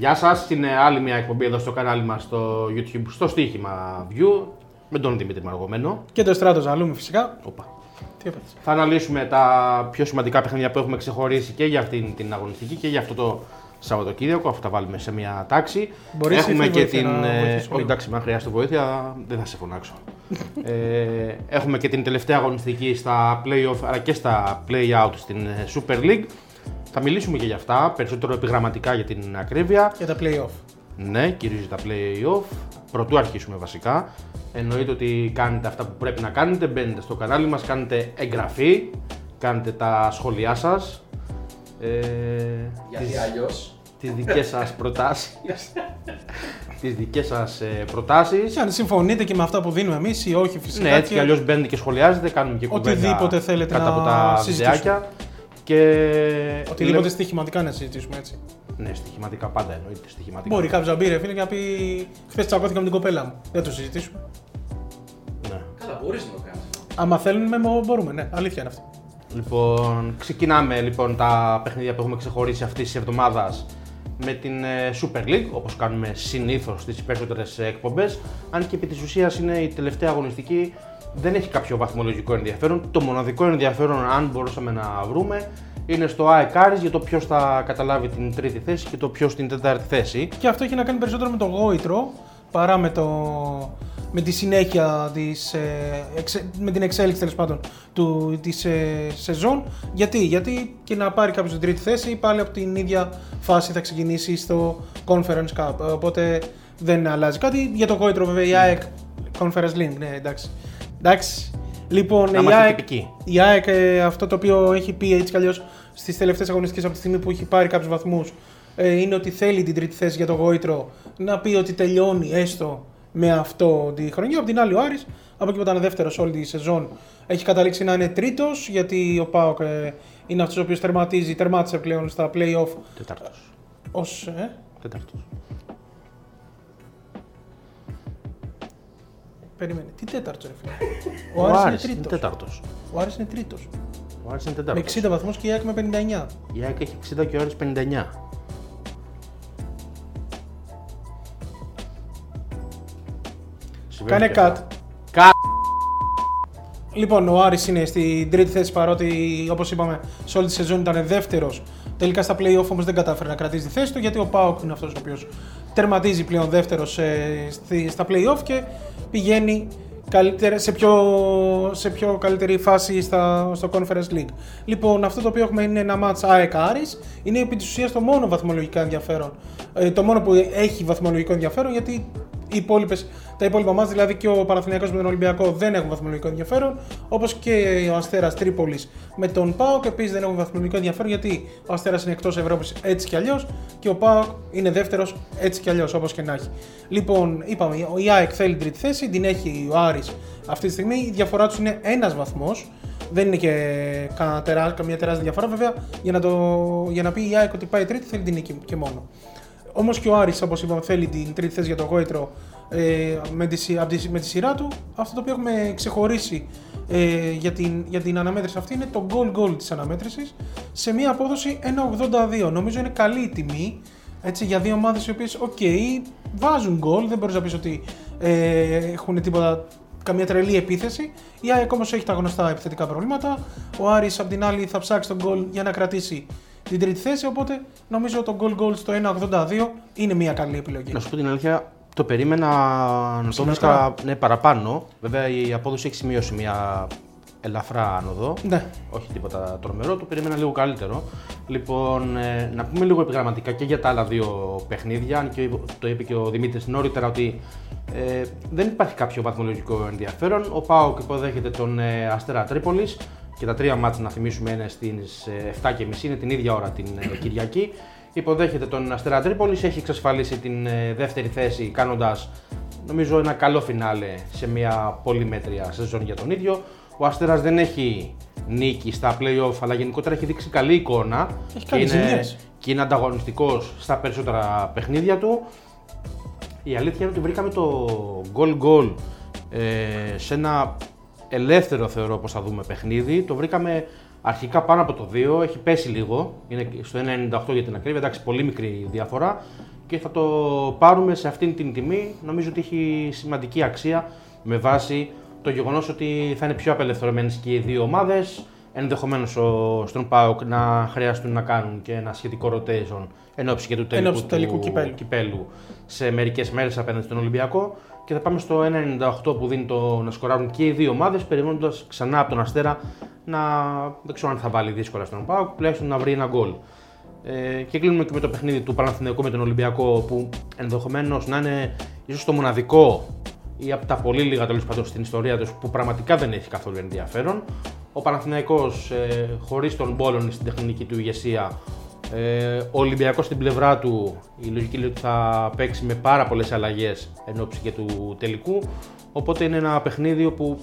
Γεια σας, είναι άλλη μια εκπομπή εδώ στο κανάλι μας στο YouTube, στο στοίχημα View, με τον Δημήτρη Μαργομένο. Και το στράτος Ζαλούμι φυσικά. Οπα. Τι έπαθες. Θα αναλύσουμε τα πιο σημαντικά παιχνίδια που έχουμε ξεχωρίσει και για αυτήν την αγωνιστική και για αυτό το Σαββατοκύριακο. Αυτά τα βάλουμε σε μια τάξη. Μπορείς έχουμε ή και βοήθεια την. να ε, βοηθήσουμε όχι, λίγο; εντάξει, αν χρειάζεται βοήθεια, δεν θα σε φωνάξω. ε, έχουμε και την τελευταία αγωνιστική στα playoff αλλά και στα play-out στην ε, Super League. Θα μιλήσουμε και για αυτά, περισσότερο επιγραμματικά για την ακρίβεια. Για τα playoff. Ναι, κυρίως τα play-off. Πρωτού αρχίσουμε βασικά. Εννοείται ότι κάνετε αυτά που πρέπει να κάνετε. Μπαίνετε στο κανάλι μας, κάνετε εγγραφή, κάνετε τα σχόλιά σας. Ε, Γιατί τις, αλλιώς; τις δικές σας προτάσεις. τις δικές σας ε, προτάσεις. Και αν συμφωνείτε και με αυτά που δίνουμε εμείς ή όχι φυσικά. Ναι, έτσι και κι αλλιώς μπαίνετε και σχολιάζετε, κάνουμε και κουβέντα Οτιδήποτε θέλετε κάτω να από τα συζητήσουμε. βιντεάκια. Και Οτιδήποτε λέμε- στοιχηματικά να συζητήσουμε έτσι. Ναι, στοιχηματικά πάντα εννοείται. Στοιχηματικά. Μπορεί κάποιος να μπει ρε φίλε και να πει Χθες τσακώθηκα με την κοπέλα μου. Δεν το συζητήσουμε. Ναι. Καλά, μπορείς να το κάνεις. Άμα θέλουμε, μο- μπορούμε. Ναι, αλήθεια είναι αυτό. Λοιπόν, ξεκινάμε λοιπόν τα παιχνίδια που έχουμε ξεχωρίσει αυτής της εβδομάδας με την ε, Super League, όπως κάνουμε συνήθως στις περισσότερες ε, εκπομπές. Αν και επί της ουσίας είναι η τελευταία αγωνιστική, δεν έχει κάποιο βαθμολογικό ενδιαφέρον. Το μοναδικό ενδιαφέρον, αν μπορούσαμε να βρούμε, είναι στο ΑΕΚ Άρης για το ποιος θα καταλάβει την τρίτη θέση και το ποιος την τέταρτη θέση. Και αυτό έχει να κάνει περισσότερο με το γόητρο παρά με, το, με τη συνέχεια της, ε, εξε- με την εξέλιξη τέλος πάντων του, της ε, σεζόν. Γιατί; Γιατί και να πάρει κάποιος την τρίτη θέση πάλι από την ίδια φάση θα ξεκινήσει στο Conference Cup. Οπότε δεν αλλάζει κάτι. Για το γόητρο βέβαια η ΑΕΚ Conference League, ναι εντάξει. Εντάξει. Λοιπόν, Να η είμαστε ΑΕΚ, τυπικοί. η ΑΕΚ ε, αυτό το οποίο έχει πει έτσι κι αλλιώς στις τελευταίες αγωνιστικές από τη στιγμή που έχει πάρει κάποιους βαθμούς ε, είναι ότι θέλει την τρίτη θέση για το γόητρο να πει ότι τελειώνει έστω με αυτό τη χρονιά. Από την άλλη, ο Άρης, από εκεί που ήταν δεύτερος όλη τη σεζόν, έχει καταλήξει να είναι τρίτος γιατί ο Πάοκ ε, είναι αυτός ο οποίος τερματίζει, τερμάτισε πλέον στα playoff Τέταρτος. ως, ε, Τέταρτος. Περίμενε. Τι τέταρτος, ρε φίλε; Ο, Ο, Άρης, Άρης είναι είναι τρίτος. τέταρτος. Ο Άρης είναι τρίτος. Ο Άρης είναι Με τέταρτος. 60 βαθμούς και η ΑΕΚ με 59. Η ΑΕΚ έχει 60 και ο Άρης 59. Συμβαίνει Κάνε και cut. αυτά. Cut. Λοιπόν, ο Άρης είναι στην τρίτη θέση παρότι, όπως είπαμε, σε όλη τη σεζόν ήταν δεύτερος. Τελικά στα playoff όμως δεν κατάφερε να κρατήσει τη θέση του γιατί ο Πάοκ είναι αυτός ο οποίος τερματίζει πλέον δεύτερος στα playoff και πηγαίνει καλύτερα, σε, πιο, σε πιο καλύτερη φάση στα, στο Conference League. Λοιπόν, αυτό το οποίο έχουμε είναι ένα match ΑΕΚ Άρης. Είναι επί της ουσίας το μόνο βαθμολογικά ενδιαφέρον. Ε, το μόνο που έχει βαθμολογικό ενδιαφέρον γιατί οι υπόλοιπες, τα υπόλοιπα μας, δηλαδή και ο Παναθηναϊκός με τον Ολυμπιακό δεν έχουν βαθμολογικό ενδιαφέρον, όπως και ο Αστέρας Τρίπολης με τον ΠΑΟΚ επίσης δεν έχουν βαθμολογικό ενδιαφέρον γιατί ο Αστέρας είναι εκτός Ευρώπης έτσι κι αλλιώς και ο ΠΑΟΚ είναι δεύτερος έτσι κι αλλιώς όπως και να έχει. Λοιπόν, είπαμε, η ΑΕΚ θέλει την τρίτη θέση, την έχει ο Άρης αυτή τη στιγμή, η διαφορά τους είναι ένας βαθμός, δεν είναι και κανένα τερά- καμία τεράστια διαφορά βέβαια, για να, το, για να πει η ΑΕΚ ότι πάει τρίτη θέλει την νίκη και μόνο. Όμως και ο Άρης, όπως είπαμε, θέλει την τρίτη θέση για το γόητρο ε, με, τη, συ- απ' τη- με τη σειρά του. Αυτό το οποίο έχουμε ξεχωρίσει ε, για, την, για την αναμέτρηση αυτή είναι το goal goal της αναμέτρησης σε μια απόδοση 1,82. Νομίζω είναι καλή η τιμή έτσι, για δύο ομάδες οι οποίες, οκ, βάζουν γκολ. Δεν μπορείς να πεις ότι ε, έχουν τίποτα καμία τρελή επίθεση. Η ΑΕΚ όμως έχει τα γνωστά επιθετικά προβλήματα. Ο Άρης απ' την άλλη θα ψάξει το γκολ για να κρατήσει την τρίτη θέση. Οπότε νομίζω το goal goal στο 1,82 είναι μια καλή επιλογή. Να σου πω την αλήθεια, το περίμενα να το Σημαντικά. βρίσκα ναι, παραπάνω. Βέβαια η απόδοση έχει σημειώσει μια ελαφρά άνοδο. Ναι. Όχι τίποτα τρομερό, το περίμενα λίγο καλύτερο. Λοιπόν, ε, να πούμε λίγο επιγραμματικά και για τα άλλα δύο παιχνίδια. Αν και το είπε και ο Δημήτρης νωρίτερα ότι ε, δεν υπάρχει κάποιο βαθμολογικό ενδιαφέρον. Ο Πάοκ υποδέχεται τον ε, Αστέρα Τρίπολης και τα τρία μάτια να θυμίσουμε είναι στις 7.30, είναι την ίδια ώρα την ε, Κυριακή. Υποδέχεται τον Αστέρα Τρίπολης, έχει εξασφαλίσει την ε, δεύτερη θέση κάνοντας νομίζω ένα καλό φινάλε σε μια πολύ μέτρια σεζόν για τον ίδιο. Ο Αστέρας δεν έχει νίκη στα play-off, αλλά γενικότερα έχει δείξει καλή εικόνα Έχει και, κάνει είναι, ζημιές. και είναι ανταγωνιστικός στα περισσότερα παιχνίδια του. Η αλήθεια είναι ότι βρήκαμε το goal goal ε, σε ένα ελεύθερο θεωρώ πως θα δούμε παιχνίδι. Το βρήκαμε αρχικά πάνω από το 2, έχει πέσει λίγο, είναι στο 1,98 για την ακρίβεια, εντάξει πολύ μικρή διαφορά και θα το πάρουμε σε αυτήν την τιμή. Νομίζω ότι έχει σημαντική αξία με βάση το γεγονός ότι θα είναι πιο απελευθερωμένες και οι δύο ομάδες. Ενδεχομένως στον ΠΑΟΚ να χρειαστούν να κάνουν και ένα σχετικό rotation εν ώψη και του τελικού, ώψη του τελικού κυπέλου. κυπέλου σε μερικές μέρες απέναντι στον Ολυμπιακό. Και θα πάμε στο 1,98 που δίνει το να σκοράρουν και οι δύο ομάδες, περιμένοντας ξανά από τον Αστέρα να. Δεν ξέρω αν θα βάλει δύσκολα στον ΠΑΟΚ, τουλάχιστον να βρει ένα γκολ. Ε, και κλείνουμε και με το παιχνίδι του Παναθηναϊκού με τον Ολυμπιακό που ενδεχομένως να είναι ίσως το μοναδικό ή από τα πολύ λίγα τέλος πάντων στην ιστορία τους που πραγματικά δεν έχει καθόλου ενδιαφέρον. Ο Παναθηναϊκός ε, χωρίς τον Μπόλον στην τεχνική του ηγεσία, ε, ο Ολυμπιακός στην πλευρά του, η λογική λέει ότι θα παίξει με πάρα πολλές αλλαγές εν ώψη και του τελικού. Οπότε είναι ένα παιχνίδι που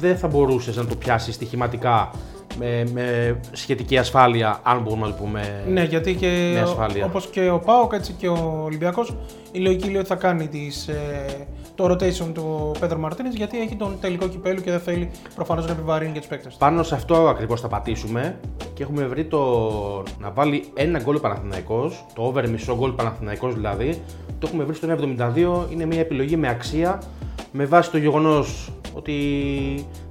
δεν θα μπορούσες να το πιάσεις στοιχηματικά με, με σχετική ασφάλεια, αν μπορούμε να το πούμε. Ναι, γιατί και όπως και ο Πάοκ έτσι και ο Ολυμπιακός, η λογική λέει ότι θα κάνει τις, ε, το rotation του Πέτρο Μαρτίνες γιατί έχει τον τελικό κυπέλο και δεν θέλει προφανώς να επιβαρύνει και τους παίκτες. Πάνω σε αυτό ακριβώς θα πατήσουμε και έχουμε βρει το να βάλει ένα γκολ Παναθυναϊκό, το over μισό γκολ Παναθυναϊκό δηλαδή. Το έχουμε βρει στο 1,72. Είναι μια επιλογή με αξία με βάση το γεγονός ότι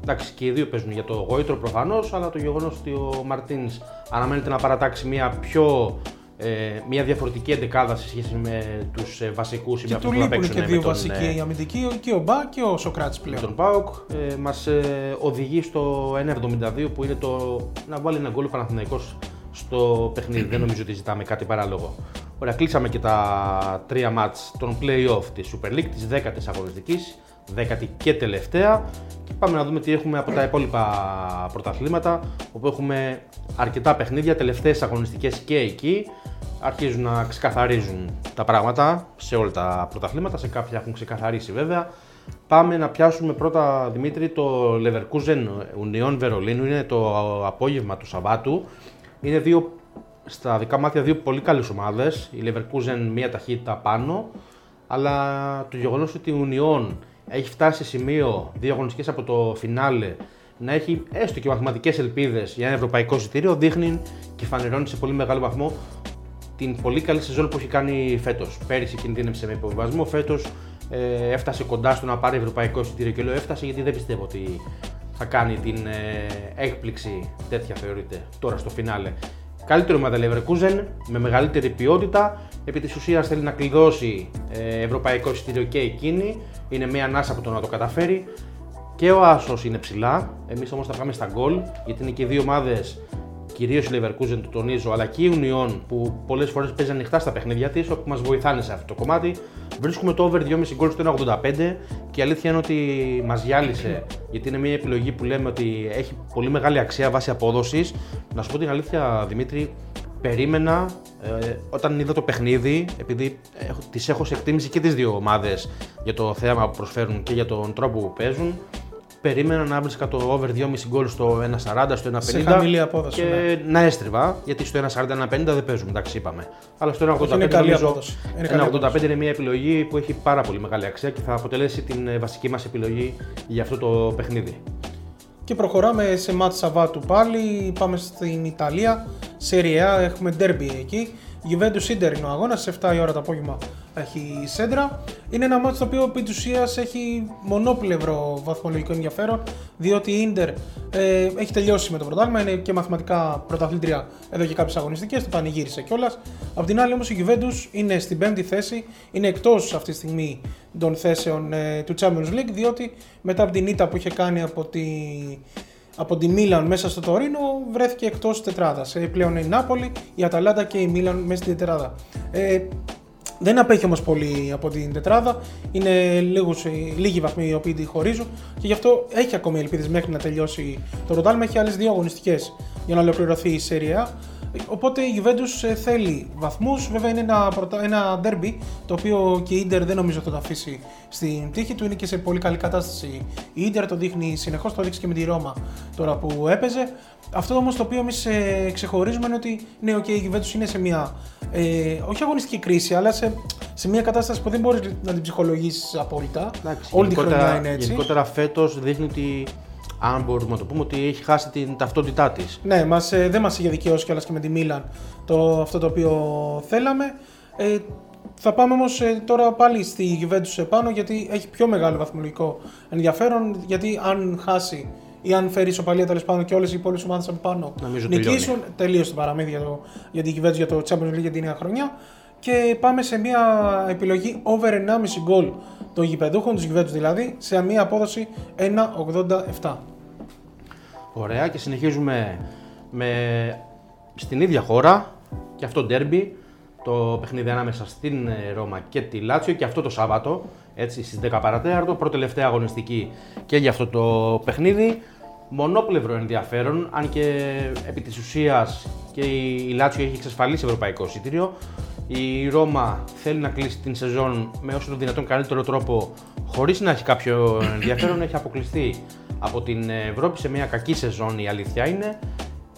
εντάξει και οι δύο παίζουν για το γόητρο προφανώς, αλλά το γεγονός ότι ο Μαρτίνς αναμένεται να παρατάξει μια πιο ε, μια διαφορετική εντεκάδα σε σχέση με τους ε, βασικούς ή με αυτού που θα παίξουν. Και δύο τον, βασικοί ε, αμυντικοί, και ο Μπα και ο Σοκράτης πλέον. Τον Πάοκ ε, μας ε, οδηγεί στο 1,72 που είναι το να βάλει ένα γκολ Παναθηναϊκός στο παιχνίδι. Δεν νομίζω ότι ζητάμε κάτι παράλογο. Ωραία, κλείσαμε και τα τρία μάτς των play-off της Super League, της 10ης αγωνιστικής, 10η και τελευταία. Και πάμε να δούμε τι έχουμε από τα υπόλοιπα πρωταθλήματα, όπου έχουμε αρκετά παιχνίδια, τελευταίες αγωνιστικές και εκεί. Αρχίζουν να ξεκαθαρίζουν τα πράγματα σε όλα τα πρωταθλήματα, σε κάποια έχουν ξεκαθαρίσει βέβαια. Πάμε να πιάσουμε πρώτα, Δημήτρη, το Leverkusen Union Βερολίνου. Είναι το απόγευμα του Σαββάτου. Είναι δύο, στα δικά μάτια δύο πολύ καλές ομάδες. Η Leverkusen μία ταχύτητα πάνω, αλλά το γεγονός ότι η Union έχει φτάσει σε σημείο δύο αγωνιστικές από το φινάλε να έχει έστω και μαθηματικές ελπίδες για ένα ευρωπαϊκό εισιτήριο, δείχνει και φανερώνει σε πολύ μεγάλο βαθμό την πολύ καλή σεζόν που έχει κάνει φέτος. Πέρυσι κινδύνευσε με υποβιβασμό, φέτος ε, έφτασε κοντά στο να πάρει ευρωπαϊκό εισιτήριο και λέω έφτασε γιατί δεν πιστεύω ότι θα κάνει την ε, έκπληξη τέτοια θεωρείται τώρα στο φινάλε. Καλύτερο ομάδα Leverkusen με μεγαλύτερη ποιότητα. Επί της ουσίας θέλει να κλειδώσει ε, ευρωπαϊκό εισιτήριο και εκείνη. Είναι μια ανάσα από το να το καταφέρει. Και ο Άσος είναι ψηλά. Εμείς όμως θα πάμε στα γκολ γιατί είναι και δύο ομάδες κυρίως η Leverkusen, το τονίζω, αλλά και η Union που πολλές φορές παίζει ανοιχτά στα παιχνίδια της, όπου μας βοηθάνε σε αυτό το κομμάτι. Βρίσκουμε το over 2,5 γκολ στο 1,85 και η αλήθεια είναι ότι μας γυάλισε, γιατί είναι μια επιλογή που λέμε ότι έχει πολύ μεγάλη αξία βάσει απόδοσης. Να σου πω την αλήθεια, Δημήτρη, περίμενα ε, όταν είδα το παιχνίδι, επειδή έχω, τις έχω σε εκτίμηση και τις δύο ομάδες για το θέαμα που προσφέρουν και για τον τρόπο που παίζουν, περίμενα να βρίσκα το over 2,5 γκολ στο 1,40, στο 1,50 σε χαμηλή απόδοση, και ναι. να έστριβα, γιατί στο 1,40-1,50 δεν παίζουμε, εντάξει είπαμε. Αλλά στο 1,85 είναι καλή απόδοση. Είναι 1,85 είναι μια επιλογή που έχει πάρα πολύ μεγάλη αξία και θα αποτελέσει την ε, βασική μας επιλογή για αυτό το παιχνίδι. Και προχωράμε σε μάτς Σαββάτου πάλι, πάμε στην Ιταλία, Serie A, έχουμε derby εκεί. Juventus Inter είναι ο αγώνας, σε 7 η ώρα το απόγευμα έχει η Σέντρα. Είναι ένα μάτι το οποίο επί έχει μονόπλευρο βαθμολογικό ενδιαφέρον, διότι η Inter ε, έχει τελειώσει με το πρωτάθλημα, είναι και μαθηματικά πρωταθλήτρια εδώ και κάποιες αγωνιστικές, το πανηγύρισε κιόλας. Απ' την άλλη όμως η Juventus είναι στην πέμπτη θέση, είναι εκτός αυτή τη στιγμή των θέσεων ε, του Champions League, διότι μετά από την ήττα που είχε κάνει από τη από τη Μίλαν μέσα στο Τωρίνο βρέθηκε εκτός τετράδας. Ε, πλέον η Νάπολη, η Αταλάντα και η Μίλαν μέσα στην τετράδα. Ε, δεν απέχει όμως πολύ από την τετράδα. Είναι λίγους, ε, λίγοι βαθμοί οι οποίοι τη χωρίζουν και γι' αυτό έχει ακόμη ελπίδες μέχρι να τελειώσει το ροντάλμα. Έχει άλλες δύο αγωνιστικές για να ολοκληρωθεί η Σεριά. Οπότε η Juventus ε, θέλει βαθμούς. Βέβαια είναι ένα, ένα derby το οποίο και η Inter δεν νομίζω θα το αφήσει στην τύχη του. Είναι και σε πολύ καλή κατάσταση. Η Inter το δείχνει συνεχώς, το δείξει και με τη Ρώμα τώρα που έπαιζε. Αυτό όμως το οποίο εμείς ε, ξεχωρίζουμε είναι ότι ναι, okay, η Juventus είναι σε μια ε, όχι αγωνιστική κρίση, αλλά σε, σε μια κατάσταση που δεν μπορείς να την ψυχολογήσεις απόλυτα. Εντάξει, Όλη τη χρονιά είναι έτσι. Γενικότερα φέτος δείχνει ότι αν μπορούμε να το πούμε, ότι έχει χάσει την ταυτότητά της. Ναι, μας, ε, δεν μας είχε δικαιώσει κιόλας και με τη Μίλαν το, αυτό το οποίο θέλαμε. Ε, Θα πάμε όμως τώρα πάλι στη Juventus επάνω γιατί έχει πιο μεγάλο βαθμολογικό ενδιαφέρον. Γιατί αν χάσει ή αν φέρει ισοπαλία τέλος πάντων και όλες οι υπόλοιπες ομάδες από πάνω Νομίζω νικήσουν, τελείωσε το παραμύθι για, το, για την Juventus για το Champions League για τη νέα χρονιά. Και πάμε σε μια επιλογή over 1,5 γκολ των γηπεδούχων, του Juventus δηλαδή, σε μια απόδοση 1,87. Ωραία και συνεχίζουμε με στην ίδια χώρα και αυτό ντέρμπι, το παιχνίδι ανάμεσα στην ε, Ρώμα και τη Λάτσιο και αυτό το Σάββατο, έτσι στις 10 παρατέταρτο, πρώτη τελευταία αγωνιστική και για αυτό το παιχνίδι. Μονόπλευρο ενδιαφέρον, αν και επί της ουσίας και η Λάτσιο έχει εξασφαλίσει ευρωπαϊκό εισιτήριο. Η Ρώμα θέλει να κλείσει την σεζόν με όσο το δυνατόν καλύτερο τρόπο, χωρίς να έχει κάποιο ενδιαφέρον, έχει αποκλειστεί από την Ευρώπη σε μια κακή σεζόν η αλήθεια είναι.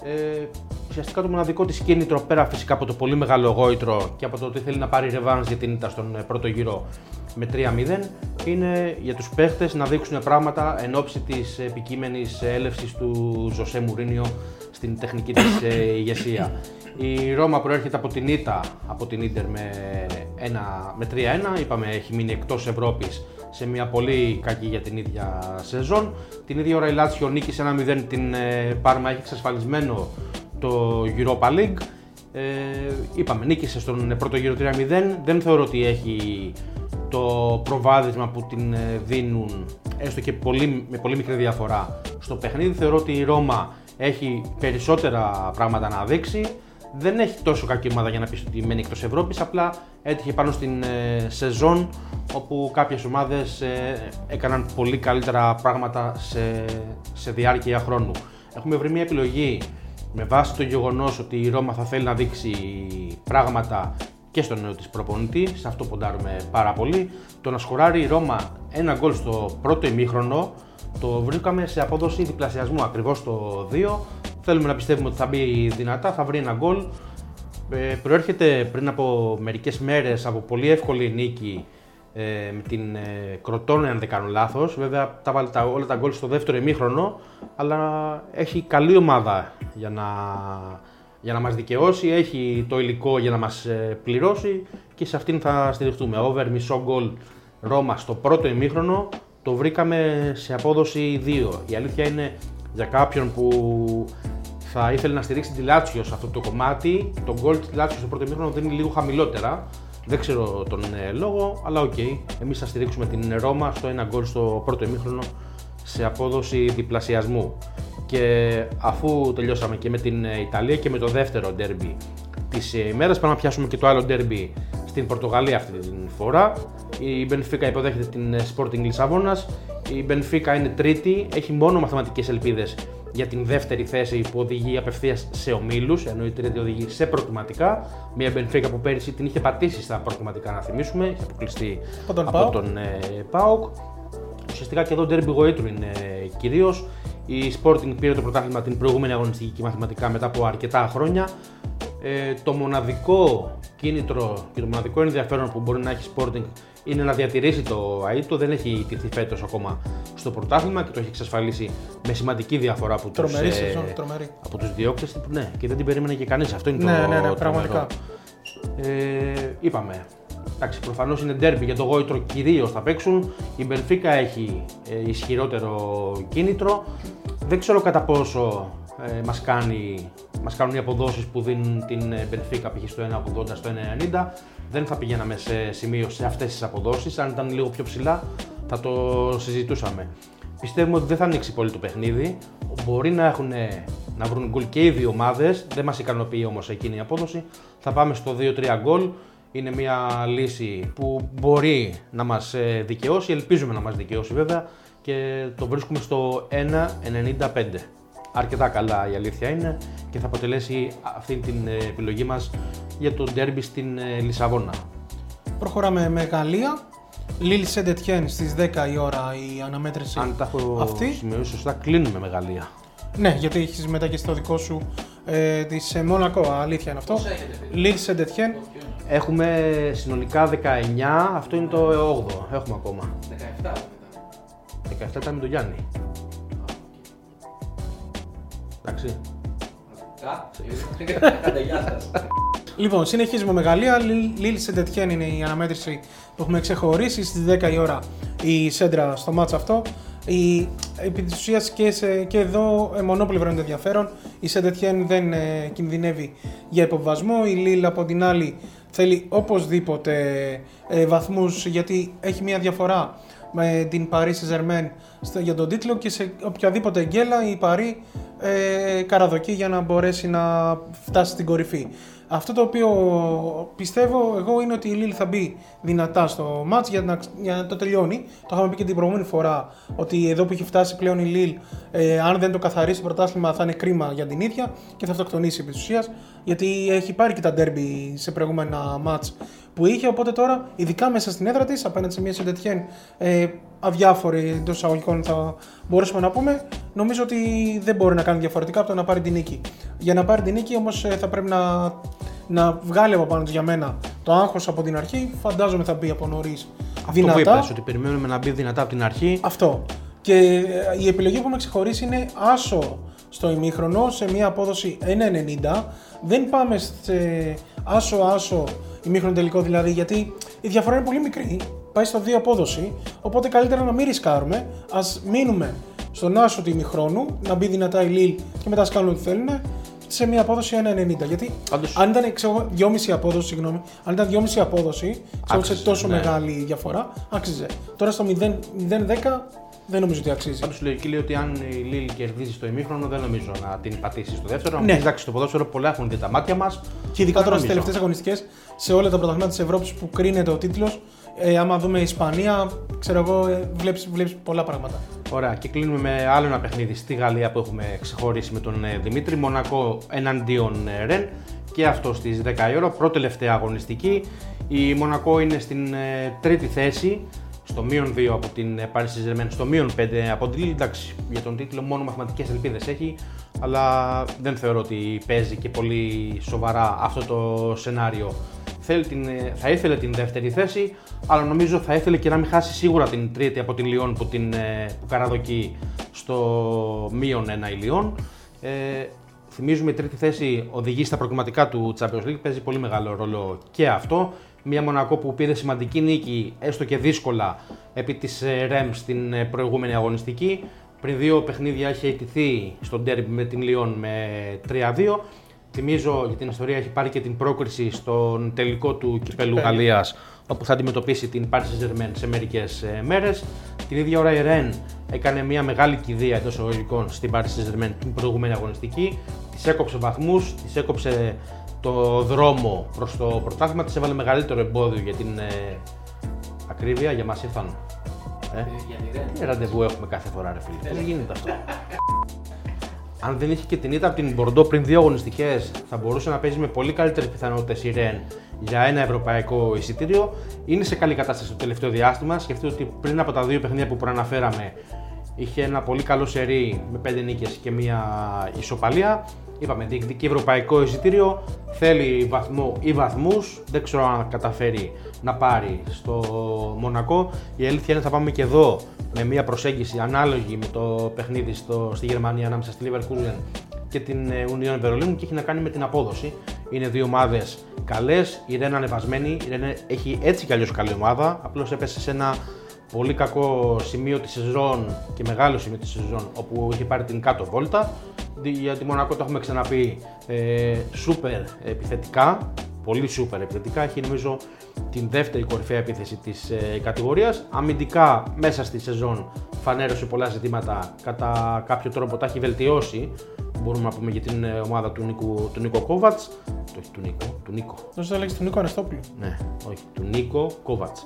Ε, ουσιαστικά το μοναδικό της κίνητρο πέρα φυσικά από το πολύ μεγάλο γόητρο και από το ότι θέλει να πάρει ρεβάνς για την ήττα στον ε, πρώτο γύρο με 3-0 είναι για τους παίχτες να δείξουν πράγματα εν ώψη της επικείμενης έλευσης του Ζωσέ Μουρίνιο στην τεχνική της ε, ηγεσία. Η Ρώμα προέρχεται από την ήττα από την Ίντερ με, με 3-1, είπαμε έχει μείνει εκτός Ευρώπης σε μια πολύ κακή για την ίδια σεζόν. Την ίδια ώρα η Λάτσιο νίκησε 1-0 την ε, Πάρμα, έχει εξασφαλισμένο το Europa League. Ε, είπαμε, νίκησε στον πρώτο γύρο 3-0. Δεν θεωρώ ότι έχει το προβάδισμα που την ε, δίνουν έστω και πολύ, με πολύ μικρή διαφορά στο παιχνίδι. Θεωρώ ότι η Ρώμα έχει περισσότερα πράγματα να δείξει. Δεν έχει τόσο κακή ομάδα για να πεις ότι μένει εκτός Ευρώπης. Απλά έτυχε πάνω στην ε, σεζόν όπου κάποιες ομάδες ε, έκαναν πολύ καλύτερα πράγματα σε, σε διάρκεια χρόνου. Έχουμε βρει μια επιλογή με βάση το γεγονός ότι η Ρώμα θα θέλει να δείξει πράγματα και στο νέο της προπονητή, σε αυτό ποντάρουμε πάρα πολύ. Το να σκοράρει η Ρώμα ένα γκολ στο πρώτο ημίχρονο το βρήκαμε σε απόδοση διπλασιασμού ακριβώς το 2. Θέλουμε να πιστεύουμε ότι θα μπει δυνατά, θα βρει ένα γκολ. Ε, προέρχεται πριν από μερικές μέρες από πολύ εύκολη νίκη ε, με την ε, Κροτώνη, αν δεν κάνω λάθος. Βέβαια, τα βάλει τα, όλα τα γκολ στο δεύτερο ημίχρονο, αλλά έχει καλή ομάδα για να, για να μας δικαιώσει, έχει το υλικό για να μας ε, πληρώσει και σε αυτήν θα στηριχτούμε. Over μισό γκολ Ρώμα στο πρώτο ημίχρονο, το βρήκαμε σε απόδοση 2. Η αλήθεια είναι για κάποιον που θα ήθελε να στηρίξει τη Λάτσιο σε αυτό το κομμάτι, το γκολ της Λάτσιο στο πρώτο ημίχρονο δίνει λίγο χαμηλότερα. Δεν ξέρω τον ε, λόγο, αλλά ok. Okay. Εμείς θα στηρίξουμε την Ρώμα στο ένα γκολ στο πρώτο ημίχρονο σε απόδοση διπλασιασμού. Και αφού τελειώσαμε και με την ε, Ιταλία και με το δεύτερο ντέρμπι της ε, ημέρας, πάμε να πιάσουμε και το άλλο ντέρμπι στην Πορτογαλία αυτή την φορά. Η Μπενφίκα υποδέχεται την Sporting Λισαβόνας. Η Μπενφίκα είναι τρίτη, έχει μόνο μαθηματικές ελπίδες για την δεύτερη θέση που οδηγεί απευθείας σε ομίλους, ενώ η τρίτη οδηγεί σε προκριματικά. Μια Μπενφίκα που πέρυσι την είχε πατήσει στα προκριματικά, να θυμίσουμε, είχε αποκλειστεί από τον, από τον ε, ΠΑΟΚ. Ουσιαστικά και εδώ ντέρμπι γοήτρου είναι ε, κυρίως. Η Sporting πήρε το πρωτάθλημα την προηγούμενη αγωνιστική και μαθηματικά μετά από αρκετά χρόνια. Ε, το μοναδικό κίνητρο και το μοναδικό ενδιαφέρον που μπορεί να έχει Sporting είναι να διατηρήσει το ΑΕΤΟ. Δεν έχει τηθεί φέτος ακόμα στο πρωτάθλημα και το έχει εξασφαλίσει με σημαντική διαφορά από τους ε, από τους διώκτες. Ναι, και δεν την περίμενε και κανείς. Αυτό είναι ναι, το. Ναι, ναι, πραγματικά. Ε, είπαμε. Εντάξει, προφανώς είναι ντέρμπι για το γόητρο κυρίως θα παίξουν. Η Μπενφίκα έχει ε, ισχυρότερο κίνητρο. Δεν ξέρω κατά πόσο ε, μας, κάνει, μας κάνουν οι αποδόσεις που δίνουν την Μπενφίκα π.χ. στο 1,80 στο 1,90 δεν θα πηγαίναμε σε σημείο σε αυτές τις αποδόσεις, αν ήταν λίγο πιο ψηλά θα το συζητούσαμε. Πιστεύουμε ότι δεν θα ανοίξει πολύ το παιχνίδι, μπορεί να, έχουν, να βρουν γκολ και οι δύο ομάδες, δεν μας ικανοποιεί όμως εκείνη η απόδοση, θα πάμε στο 2-3 γκολ, είναι μια λύση που μπορεί να μας ε, δικαιώσει, ελπίζουμε να μας δικαιώσει βέβαια. Και το βρίσκουμε στο 1,95 αρκετά καλά η αλήθεια είναι και θα αποτελέσει αυτή την ε, επιλογή μας για το ντέρμπι στην ε, Λισαβόνα. Προχωράμε με Γαλλία. Λίλ Σεντετιέν στις 10 η ώρα η αναμέτρηση Αν τα έχω αυτή. σημειώσει σωστά, κλείνουμε με Γαλλία. Ναι, γιατί έχεις μετά και στο δικό σου ε, της ε, Μόνακο, αλήθεια είναι αυτό. Λίλ Σεντετιέν. Έχουμε συνολικά 19, αυτό είναι το 8ο. Έχουμε ακόμα. 17. 17 ήταν με τον Γιάννη. Εντάξει. Κάντε γεια σας. Λοιπόν, συνεχίζουμε με Γαλλία. Λίλ Σεντετιέν είναι η αναμέτρηση που έχουμε ξεχωρίσει. Στις 10 η ώρα η Σέντρα στο μάτς αυτό. Η, επί της ουσίας και, σε, και εδώ ε, μονόπλευρο είναι το ενδιαφέρον. Η Σεντετιέν δεν ε, κινδυνεύει για υποβασμό. Η Λίλ από την άλλη θέλει οπωσδήποτε ε, βαθμούς γιατί έχει μια διαφορά με την Paris Saint-Germain για τον τίτλο και σε οποιαδήποτε γκέλα η Paris ε, καραδοκεί για να μπορέσει να φτάσει στην κορυφή. Αυτό το οποίο πιστεύω εγώ είναι ότι η Λίλ θα μπει δυνατά στο μάτς για να, για να το τελειώνει. Το είχαμε πει και την προηγούμενη φορά ότι εδώ που έχει φτάσει πλέον η Λίλ, ε, αν δεν το καθαρίσει το πρωτάθλημα θα είναι κρίμα για την ίδια και θα αυτοκτονήσει επί της γιατί έχει πάρει και τα ντέρμπι σε προηγούμενα μάτς που είχε. Οπότε τώρα, ειδικά μέσα στην έδρα της, απέναντι σε μια Σεντετιέν ε, αδιάφορη εντός εισαγωγικών, θα μπορούσαμε να πούμε, νομίζω ότι δεν μπορεί να κάνει διαφορετικά από το να πάρει την νίκη. Για να πάρει την νίκη όμως ε, θα πρέπει να, να βγάλει από πάνω του για μένα το άγχος από την αρχή. Φαντάζομαι θα μπει από νωρίς δυνατά. Αυτό που είπες, ότι περιμένουμε να μπει δυνατά από την αρχή. Αυτό. Και ε, η επιλογή που έχουμε ξεχωρίσει είναι άσο στο ημίχρονο σε μια απόδοση 1,90. Δεν πάμε σε άσο-άσο ημίχρονο τελικό δηλαδή, γιατί η διαφορά είναι πολύ μικρή. Πάει στο 2 απόδοση. Οπότε καλύτερα να μην ρισκάρουμε. Α μείνουμε στον άσο του ημιχρόνου, να μπει δυνατά η Λίλ και μετά ας κάνουν ό,τι θέλουν σε μια απόδοση 1,90. Γιατί Πάντως... αν ήταν ξέρω, 2,5 απόδοση, συγγνώμη, αν ήταν 2,5 απόδοση, ξέρω, σε τόσο ναι. μεγάλη διαφορά, άξιζε. Τώρα στο 0,10 δεν νομίζω ότι αξίζει. Πάντως η λογική λέει ότι αν η Λίλ κερδίζει στο ημίχρονο, δεν νομίζω να την πατήσει στο δεύτερο. Ναι. Εντάξει, στο ποδόσφαιρο πολλά έχουν δει τα μάτια μας. Και ειδικά τώρα στις νομίζω. τελευταίες αγωνιστικές, σε όλα τα πρωταθλήματα της Ευρώπης που κρίνεται ο τίτλος, ε, άμα δούμε Ισπανία, ξέρω εγώ, ε, βλέπεις, βλέπεις πολλά πράγματα. Ωραία, και κλείνουμε με άλλο ένα παιχνίδι στη Γαλλία που έχουμε ξεχωρίσει με τον ε, Δημήτρη. Μονακό εναντίον ε, Ρεν και αυτό στις 10 η ώρα. Πρώτη τελευταία αγωνιστική. Η Μονακό είναι στην ε, τρίτη θέση, στο μείον 2 από την ε, Paris Saint-Germain, στο μείον 5 από την Lille. Εντάξει, για τον τίτλο μόνο μαθηματικές ελπίδες έχει, αλλά δεν θεωρώ ότι παίζει και πολύ σοβαρά αυτό το σενάριο. Θέλει την, ε, θα ήθελε την δεύτερη θέση, αλλά νομίζω θα ήθελε και να μην χάσει σίγουρα την τρίτη από την Λιόν που, την, ε, που καραδοκεί στο μείον ένα η Λιόν. Ε, θυμίζουμε η τρίτη θέση οδηγεί στα προκριματικά του Champions League, παίζει πολύ μεγάλο ρόλο και αυτό. Μια Μονακό που πήρε σημαντική νίκη, έστω και δύσκολα, επί της ε, Ρεμ στην ε, προηγούμενη αγωνιστική. Πριν δύο παιχνίδια έχει αιτηθεί στον τέρμπι με την Λιόν με 3-2. Θυμίζω για την ιστορία έχει πάρει και την πρόκριση στον τελικό του κυπέλου Γαλλίας όπου θα αντιμετωπίσει την Paris Saint-Germain σε μερικές μέρες. Την ίδια ώρα η Ρεν έκανε μια μεγάλη κηδεία εντός εισαγωγικών στην Paris Saint-Germain την προηγούμενη αγωνιστική. Της έκοψε βαθμούς, της έκοψε το δρόμο προς το πρωτάθλημα, της έβαλε μεγαλύτερο εμπόδιο για την ε, ακρίβεια. Για μας ήρθαν. Ε, Για τη Ρεν. τι ραντεβού έχουμε κάθε φορά, ρε φίλε. Πώς γίνεται αυτό; Αν δεν είχε και την ήττα από την Μπορντό πριν δύο αγωνιστικές, θα μπορούσε να παίζει με πολύ καλύτερες πιθανότητες η Ρεν για ένα ευρωπαϊκό εισιτήριο. Είναι σε καλή κατάσταση το τελευταίο διάστημα. Σκεφτείτε ότι πριν από τα δύο παιχνίδια που προαναφέραμε, είχε ένα πολύ καλό σερί με πέντε νίκες και μία ισοπαλία. Είπαμε, διεκδικεί ευρωπαϊκό εισιτήριο, θέλει βαθμό ή βαθμούς. Δεν ξέρω αν καταφέρει να πάρει στο Μονακό. Η αλήθεια είναι θα πάμε και εδώ με μια προσέγγιση ανάλογη με το παιχνίδι στο, στη Γερμανία ανάμεσα στη Leverkusen και την ε, Union Berlin και έχει να κάνει με την απόδοση. Είναι δύο ομάδες καλές, η Ρεν ανεβασμένη, η Ρεν έχει έτσι κι αλλιώς καλή ομάδα, απλώς έπεσε σε ένα πολύ κακό σημείο της σεζόν και μεγάλο σημείο της σεζόν όπου είχε πάρει την κάτω βόλτα. Για τη Μονακό το έχουμε ξαναπεί ε, σούπερ επιθετικά, πολύ σούπερ επιθετικά. Έχει νομίζω την δεύτερη κορυφαία επίθεση της ε, κατηγορίας. Αμυντικά μέσα στη σεζόν φανέρωσε πολλά ζητήματα, κατά κάποιο τρόπο τα έχει βελτιώσει. Μπορούμε να πούμε για την ε, ομάδα του Νίκο, του Νίκο Κόβατς. Το όχι του Νίκο, του Νίκο. Δώσε το λέξη του Νίκο Αναστόπουλου. Ναι, όχι, του Νίκο Κόβατς.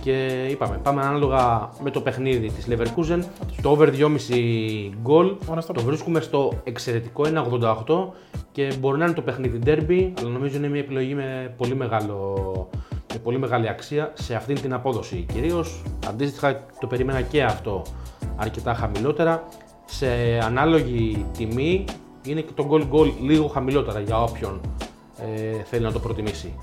Και είπαμε, πάμε ανάλογα με το παιχνίδι της Leverkusen. Το over 2,5 γκολ το βρίσκουμε στο εξαιρετικό 1,88 και μπορεί να είναι το παιχνίδι derby, αλλά νομίζω είναι μια επιλογή με πολύ, μεγάλο, με πολύ μεγάλη αξία σε αυτήν την απόδοση. Κυρίως αντίστοιχα το περίμενα και αυτό αρκετά χαμηλότερα. Σε ανάλογη τιμή είναι και το goal goal λίγο χαμηλότερα για όποιον ε, θέλει να το προτιμήσει.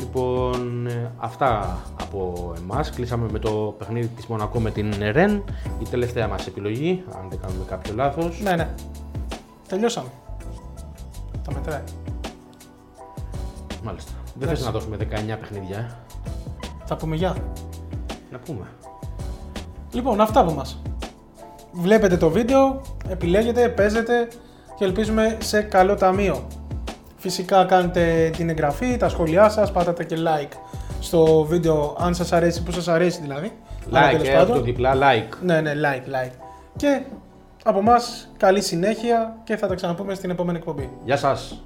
Λοιπόν, ε, αυτά από εμάς. Κλείσαμε με το παιχνίδι της Μονακό με την Ρεν. Η τελευταία μας επιλογή, αν δεν κάνουμε κάποιο λάθος. Ναι, ναι. Τελειώσαμε. Τα μετράει. Μάλιστα. Δεν θες να δώσουμε 19 παιχνίδια, ε; Θα πούμε γεια. Να πούμε. Λοιπόν, αυτά από μας. Βλέπετε το βίντεο, επιλέγετε, παίζετε και ελπίζουμε σε καλό ταμείο. Φυσικά κάνετε την εγγραφή, τα σχόλιά σας, πάτατε και like στο βίντεο αν σας αρέσει, που σας αρέσει δηλαδή. Αλλά Like, τέλος ε, πάντων. το διπλά like. Ναι, ναι, like, like. Και από μας καλή συνέχεια και θα τα ξαναπούμε στην επόμενη εκπομπή. Γεια σας.